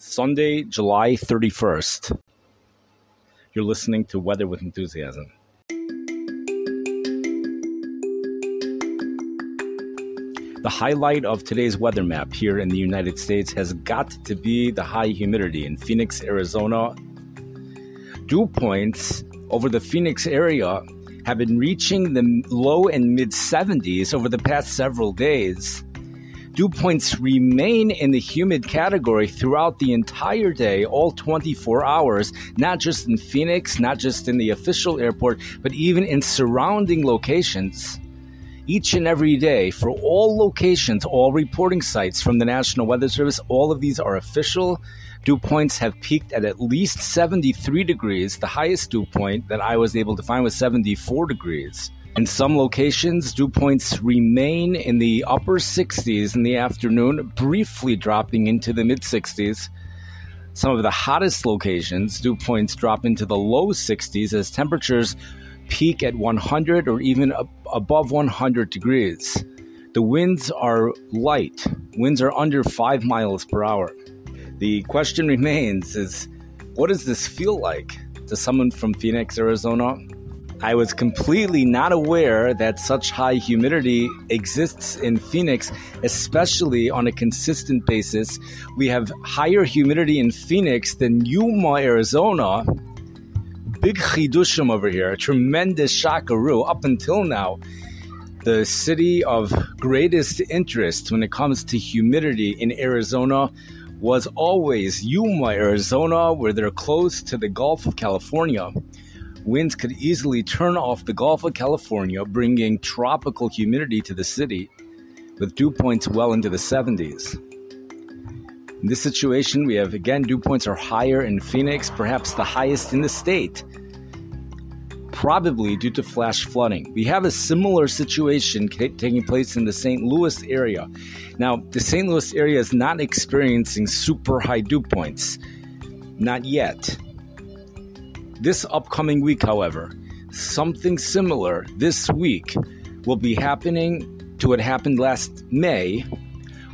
Sunday, July 31st. You're listening to Weather with Enthusiasm. The highlight of today's weather map here in the United States has got to be the high humidity in Phoenix, Arizona. Dew points over the Phoenix area have been reaching the low and mid 70s over the past several days. Dew points remain in the humid category throughout the entire day, all 24 hours, not just in Phoenix, not just in the official airport, but even in surrounding locations. Each and every day, for all locations, all reporting sites from the National Weather Service, all of these are official. Dew points have peaked at at least 73 degrees. The highest dew point that I was able to find was 74 degrees. In some locations, dew points remain in the upper 60s in the afternoon, briefly dropping into the mid 60s. Some of the hottest locations, dew points drop into the low 60s as temperatures peak at 100 or even above 100 degrees. The winds are light, winds are under 5 miles per hour. The question remains is what does this feel like to someone from Phoenix, Arizona? I was completely not aware that such high humidity exists in Phoenix, especially on a consistent basis. We have higher humidity in Phoenix than Yuma, Arizona. Big chidushim over here, tremendous shakaru. Up until now, the city of greatest interest when it comes to humidity in Arizona was always Yuma, Arizona, where they're close to the Gulf of California winds could easily turn off the Gulf of California, bringing tropical humidity to the city, with dew points well into the 70s. In this situation, we have again dew points are higher in Phoenix, perhaps the highest in the state, probably due to flash flooding. We have a similar situation taking place in the St. Louis area. Now, the St. Louis area is not experiencing super high dew points, not yet. This upcoming week, however, something similar this week will be happening to what happened last May,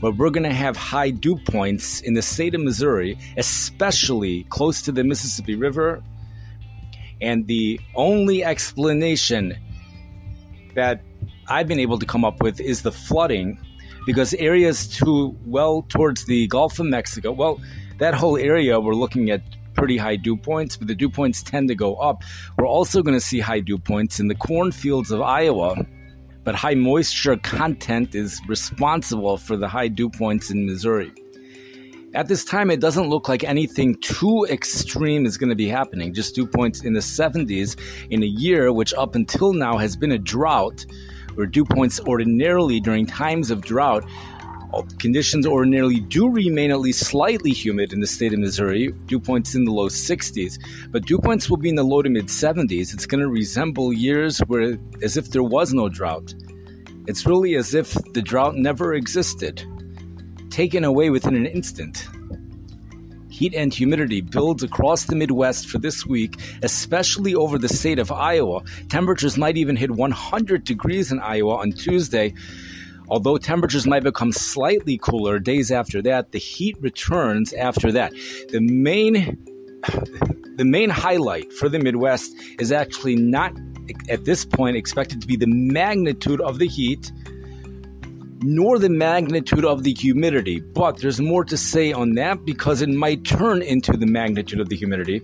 where we're going to have high dew points in the state of Missouri, especially close to the Mississippi River. And the only explanation that I've been able to come up with is the flooding because areas too well towards the Gulf of Mexico, well, that whole area we're looking at pretty high dew points, but the dew points tend to go up. We're also going to see high dew points in the cornfields of Iowa, but high moisture content is responsible for the high dew points in Missouri. At this time, it doesn't look like anything too extreme is going to be happening. Just dew points in the 70s in a year, which up until now has been a drought, where dew points ordinarily during times of drought Conditions ordinarily do remain at least slightly humid in the state of Missouri. Dew points in the low 60s, but dew points will be in the low to mid 70s. It's going to resemble years where, as if there was no drought. It's really as if the drought never existed, taken away within an instant. Heat and humidity builds across the Midwest for this week, especially over the state of Iowa. Temperatures might even hit 100 degrees in Iowa on Tuesday. Although temperatures might become slightly cooler days after that, the heat returns after that. The main the main highlight for the Midwest is actually not at this point expected to be the magnitude of the heat nor the magnitude of the humidity. But there's more to say on that because it might turn into the magnitude of the humidity.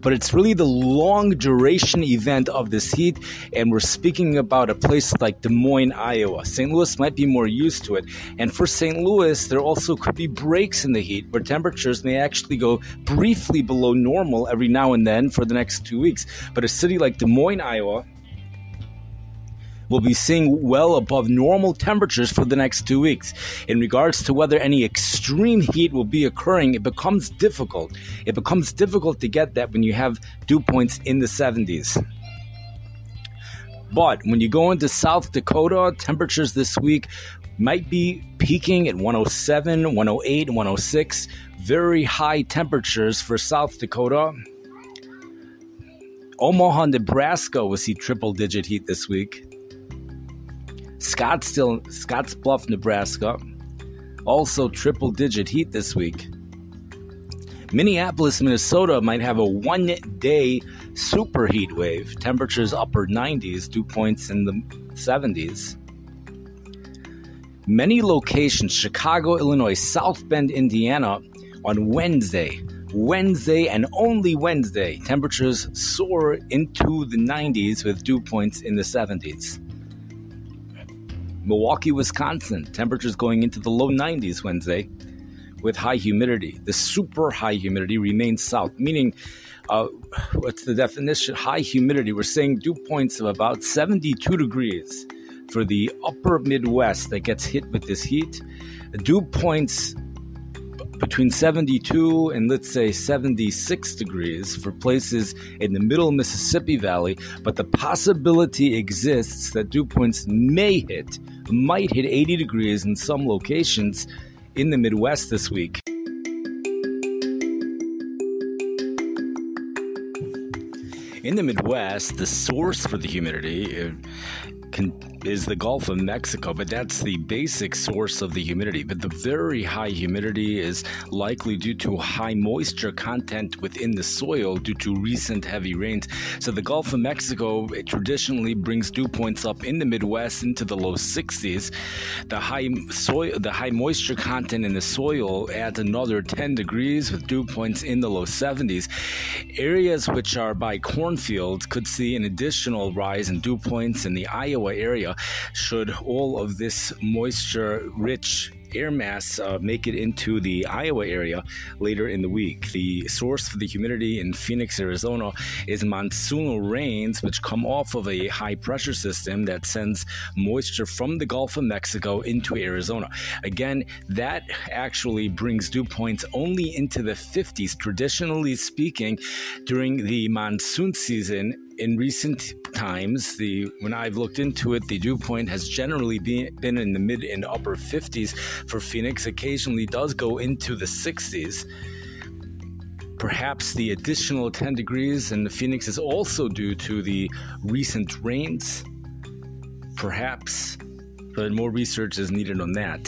But it's really the long duration event of this heat, and we're speaking about a place like Des Moines, Iowa. St. Louis might be more used to it. And for St. Louis, there also could be breaks in the heat where temperatures may actually go briefly below normal every now and then for the next two weeks. But a city like Des Moines, Iowa, will be seeing well above normal temperatures for the next two weeks. In regards to whether any extreme heat will be occurring, it becomes difficult. It becomes difficult to get that when you have dew points in the 70s. But when you go into South Dakota, temperatures this week might be peaking at 107, 108, 106. Very high temperatures for South Dakota. Omaha, Nebraska will see triple digit heat this week. Scottsdale, Scottsbluff, Nebraska. Also triple digit heat this week. Minneapolis, Minnesota might have a one day super heat wave, temperatures upper 90s, dew points in the 70s. Many locations, Chicago, Illinois, South Bend, Indiana, on Wednesday, Wednesday and only Wednesday, temperatures soar into the 90s with dew points in the 70s. Milwaukee, Wisconsin, temperatures going into the low 90s Wednesday with high humidity. The super high humidity remains south, meaning uh, what's the definition? High humidity. We're saying dew points of about 72 degrees for the upper Midwest that gets hit with this heat. Dew points between 72 and let's say 76 degrees for places in the middle Mississippi Valley, but the possibility exists that dew points may hit, might hit 80 degrees in some locations in the Midwest this week. In the Midwest, the source for the humidity uh, is the Gulf of Mexico, but that's the basic source of the humidity. But the very high humidity is likely due to high moisture content within the soil due to recent heavy rains. So the Gulf of Mexico traditionally brings dew points up in the Midwest into the low 60s. The high soil, the high moisture content in the soil adds another 10 degrees with dew points in the low 70s. Areas which are by cornfields could see an additional rise in dew points in the Iowa Area should all of this moisture rich air mass uh, make it into the Iowa area later in the week. The source for the humidity in Phoenix, Arizona is monsoonal rains, which come off of a high pressure system that sends moisture from the Gulf of Mexico into Arizona. Again, that actually brings dew points only into the 50s, traditionally speaking, during the monsoon season in recent times, the when I've looked into it, the dew point has generally been, been in the mid and upper 50s for Phoenix. Occasionally, does go into the 60s. Perhaps the additional 10 degrees in the Phoenix is also due to the recent rains. Perhaps, but more research is needed on that.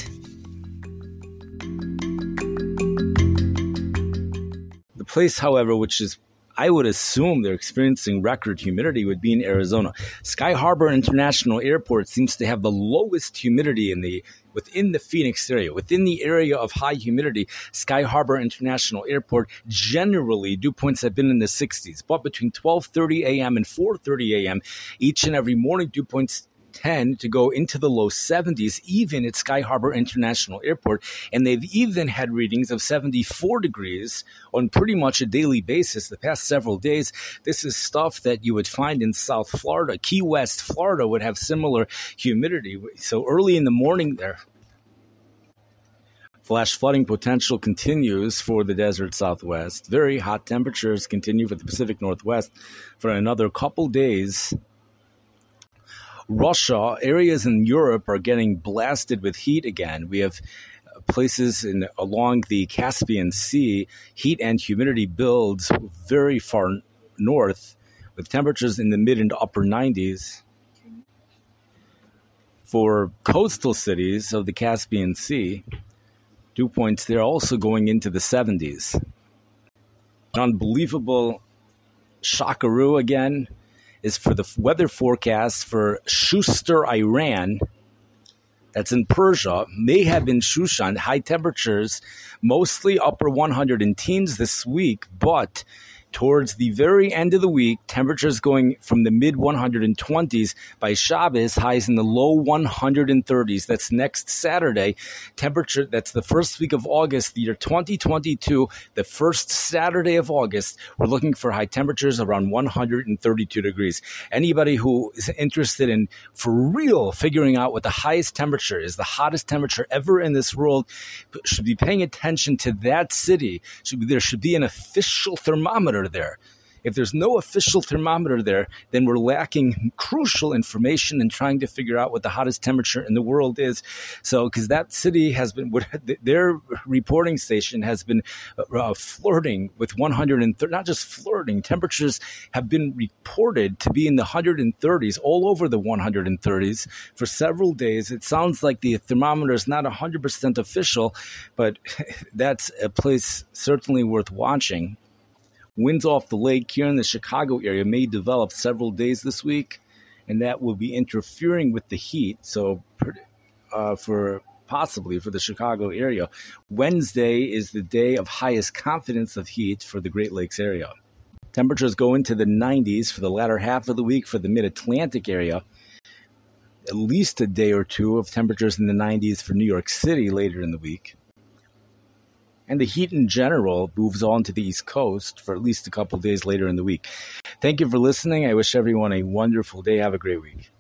The place, however, which is I would assume they're experiencing record humidity would be in Arizona. Sky Harbor International Airport seems to have the lowest humidity in the within the Phoenix area, within the area of high humidity, Sky Harbor International Airport generally dew points have been in the 60s, but between 12:30 a.m. and 4:30 a.m. each and every morning dew points tend to go into the low 70s, even at Sky Harbor International Airport. And they've even had readings of 74 degrees on pretty much a daily basis the past several days. This is stuff that you would find in South Florida. Key West, Florida would have similar humidity. So early in the morning there, Flash flooding potential continues for the desert southwest. Very hot temperatures continue for the Pacific Northwest for another couple days Russia, areas in Europe are getting blasted with heat again. We have places in along the Caspian Sea, heat and humidity builds very far north with temperatures in the mid and upper 90s. For coastal cities of the Caspian Sea, dew points they're also going into the 70s. An unbelievable shockaroo again is for the weather forecast for Shushtar, Iran. That's in Persia, may have been Shushan, high temperatures, mostly upper 100 in teens this week, but towards the very end of the week, temperatures going from the mid 120s by Shabbos, highs in the low 130s. That's next Saturday. Temperature, that's the first week of August, the year 2022, the first Saturday of August. We're looking for high temperatures around 132 degrees. Anybody who is interested in, for real, figuring out what the highest temperature is, the hottest temperature ever in this world, should be paying attention to that city. Should be, there should be an official thermometer there. If there's no official thermometer there, then we're lacking crucial information in trying to figure out what the hottest temperature in the world is. So, because that city has been, their reporting station has been uh, flirting with 130, not just flirting, temperatures have been reported to be in the 130s, all over the 130s for several days. It sounds like the thermometer is not 100% official, but that's a place certainly worth watching. Winds off the lake here in the Chicago area may develop several days this week, and that will be interfering with the heat. So, uh, for possibly for the Chicago area, Wednesday is the day of highest confidence of heat for the Great Lakes area. Temperatures go into the 90s for the latter half of the week for the mid Atlantic area. At least a day or two of temperatures in the 90s for New York City later in the week. And the heat in general moves on to the East Coast for at least a couple days later in the week. Thank you for listening. I wish everyone a wonderful day. Have a great week.